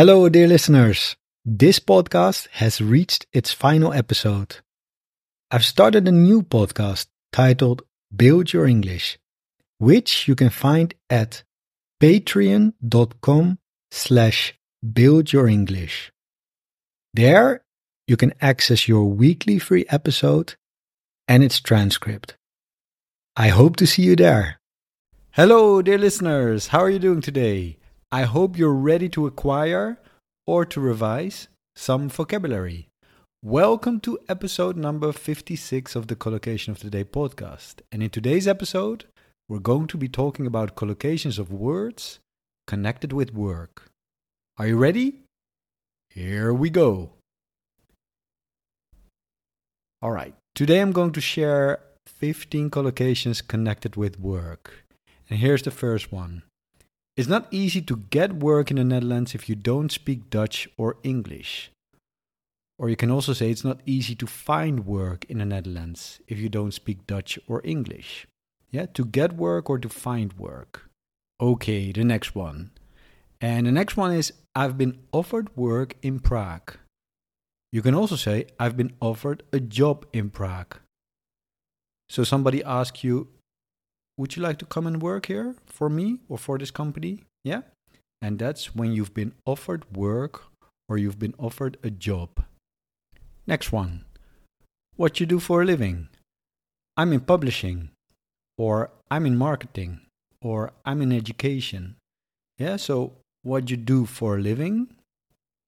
Hello, dear listeners. This podcast has reached its final episode. I've started a new podcast titled Build Your English, which you can find at patreon.com slash build your English. There, you can access your weekly free episode and its transcript. I hope to see you there. Hello, dear listeners. How are you doing today? I hope you're ready to acquire or to revise some vocabulary. Welcome to episode number 56 of the Collocation of the Day podcast. And in today's episode, we're going to be talking about collocations of words connected with work. Are you ready? Here we go. All right, today I'm going to share 15 collocations connected with work. And here's the first one. It's not easy to get work in the Netherlands if you don't speak Dutch or English. Or you can also say it's not easy to find work in the Netherlands if you don't speak Dutch or English. Yeah, to get work or to find work. Okay, the next one. And the next one is I've been offered work in Prague. You can also say I've been offered a job in Prague. So somebody asks you, would you like to come and work here for me or for this company? Yeah. And that's when you've been offered work or you've been offered a job. Next one. What you do for a living? I'm in publishing or I'm in marketing or I'm in education. Yeah, so what you do for a living,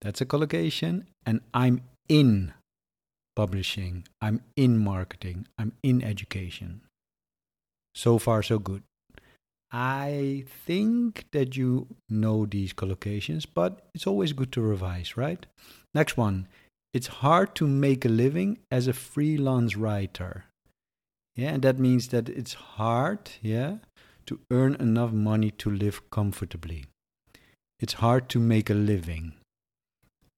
that's a collocation, and I'm in publishing, I'm in marketing, I'm in education. So far, so good. I think that you know these collocations, but it's always good to revise, right? Next one. It's hard to make a living as a freelance writer. Yeah, and that means that it's hard, yeah, to earn enough money to live comfortably. It's hard to make a living.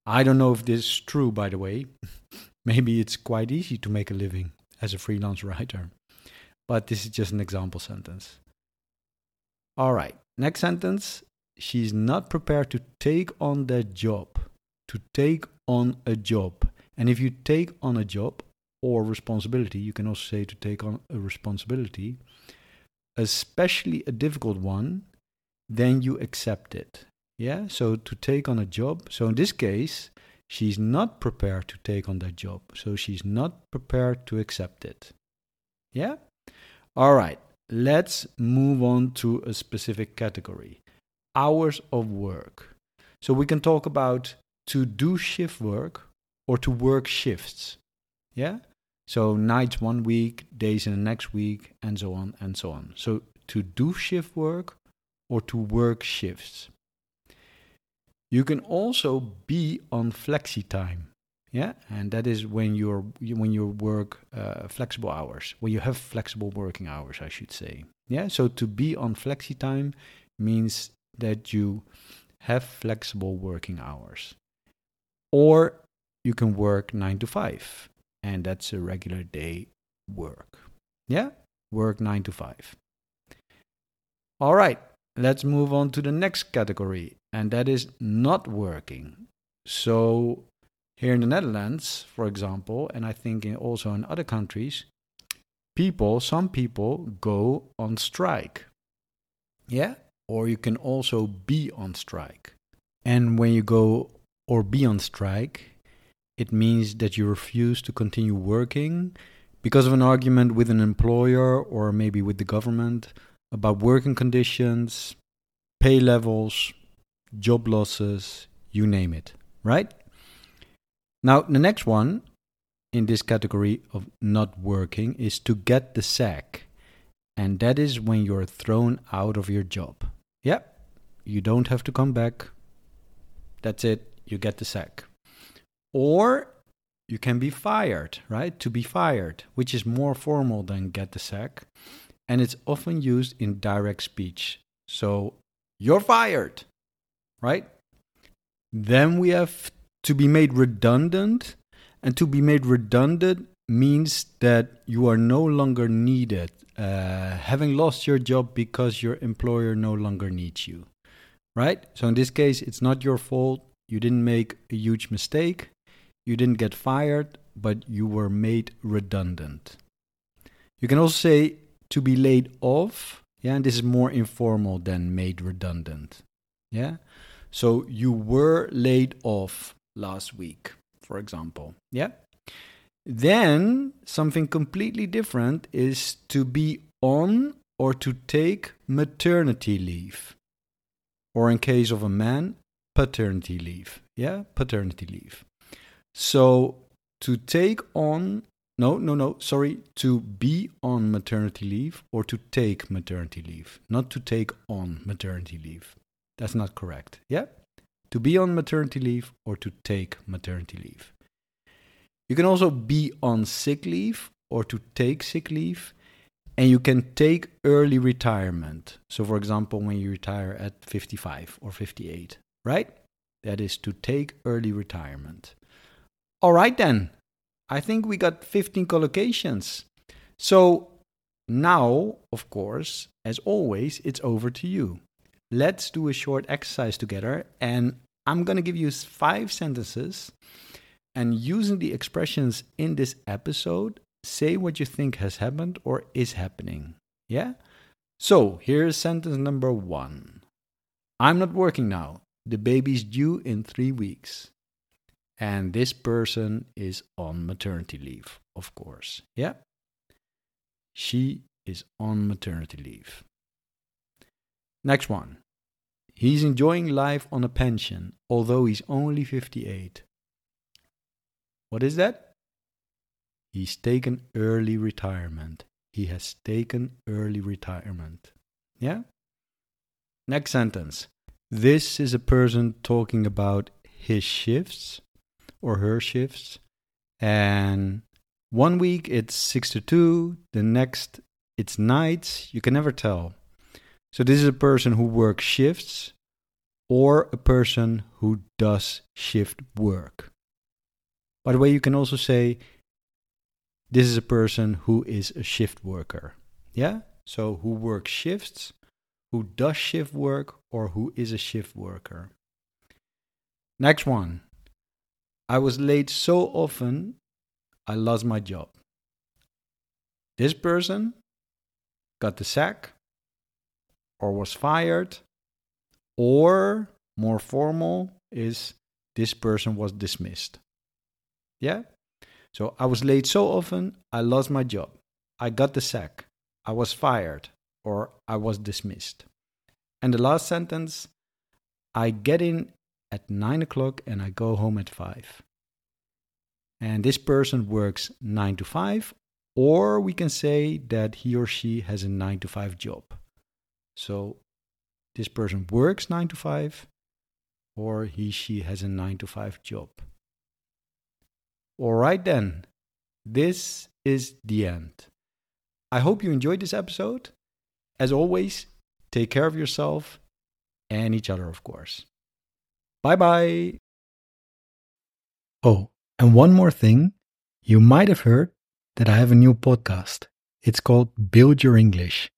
I don't know if this is true, by the way. Maybe it's quite easy to make a living as a freelance writer but this is just an example sentence. All right, next sentence. She's not prepared to take on that job. To take on a job. And if you take on a job or responsibility, you can also say to take on a responsibility, especially a difficult one, then you accept it. Yeah, so to take on a job. So in this case, she's not prepared to take on that job. So she's not prepared to accept it. Yeah? All right, let's move on to a specific category hours of work. So we can talk about to do shift work or to work shifts. Yeah? So nights one week, days in the next week, and so on and so on. So to do shift work or to work shifts. You can also be on flexi time yeah and that is when you're when you work uh, flexible hours when you have flexible working hours i should say. Yeah so to be on flexi time means that you have flexible working hours. Or you can work 9 to 5 and that's a regular day work. Yeah work 9 to 5 all right let's move on to the next category and that is not working. So here in the Netherlands, for example, and I think in also in other countries, people, some people go on strike. Yeah? Or you can also be on strike. And when you go or be on strike, it means that you refuse to continue working because of an argument with an employer or maybe with the government about working conditions, pay levels, job losses, you name it, right? Now, the next one in this category of not working is to get the sack. And that is when you're thrown out of your job. Yep, you don't have to come back. That's it, you get the sack. Or you can be fired, right? To be fired, which is more formal than get the sack. And it's often used in direct speech. So, you're fired, right? Then we have to be made redundant. And to be made redundant means that you are no longer needed, uh, having lost your job because your employer no longer needs you. Right? So in this case, it's not your fault. you didn't make a huge mistake, you didn't get fired, but you were made redundant. You can also say to be laid off. Yeah, and this is more informal than made redundant. Yeah. So you were laid off last week, for example. Yeah. Then something completely different is to be on or to take maternity leave. Or in case of a man, paternity leave. Yeah, paternity leave. So to take on, no, no, no, sorry, to be on maternity leave or to take maternity leave, not to take on maternity leave. That's not correct. Yeah? To be on maternity leave or to take maternity leave. You can also be on sick leave or to take sick leave. And you can take early retirement. So, for example, when you retire at 55 or 58, right? That is to take early retirement. All right, then. I think we got 15 collocations. So, now, of course, as always, it's over to you. Let's do a short exercise together. And I'm going to give you five sentences and using the expressions in this episode, say what you think has happened or is happening. Yeah? So here's sentence number one I'm not working now. The baby's due in three weeks. And this person is on maternity leave, of course. Yeah? She is on maternity leave. Next one. He's enjoying life on a pension, although he's only 58. What is that? He's taken early retirement. He has taken early retirement. Yeah? Next sentence. This is a person talking about his shifts or her shifts. And one week it's 6 to 2, the next it's nights. You can never tell. So this is a person who works shifts or a person who does shift work. By the way, you can also say this is a person who is a shift worker. Yeah? So who works shifts, who does shift work, or who is a shift worker. Next one. I was late so often, I lost my job. This person got the sack, or was fired, or more formal is this person was dismissed. Yeah? So I was late so often, I lost my job. I got the sack. I was fired or I was dismissed. And the last sentence I get in at 9 o'clock and I go home at 5. And this person works 9 to 5, or we can say that he or she has a 9 to 5 job. So this person works 9 to 5, or he she has a 9 to 5 job. All right, then. This is the end. I hope you enjoyed this episode. As always, take care of yourself and each other, of course. Bye bye. Oh, and one more thing. You might have heard that I have a new podcast. It's called Build Your English.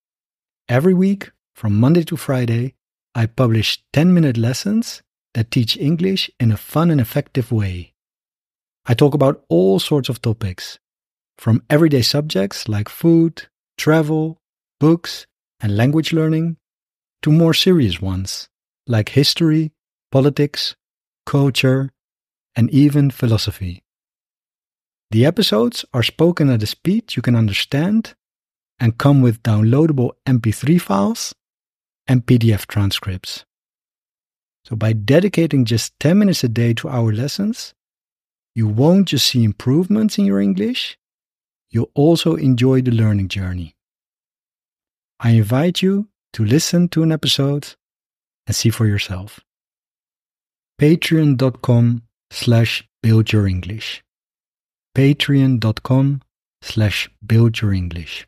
Every week, from Monday to Friday, I publish 10 minute lessons that teach English in a fun and effective way. I talk about all sorts of topics, from everyday subjects like food, travel, books, and language learning, to more serious ones like history, politics, culture, and even philosophy. The episodes are spoken at a speed you can understand and come with downloadable MP3 files and PDF transcripts. So, by dedicating just 10 minutes a day to our lessons, you won't just see improvements in your English, you'll also enjoy the learning journey. I invite you to listen to an episode and see for yourself. Patreon.com slash build your English. Patreon.com slash build your English.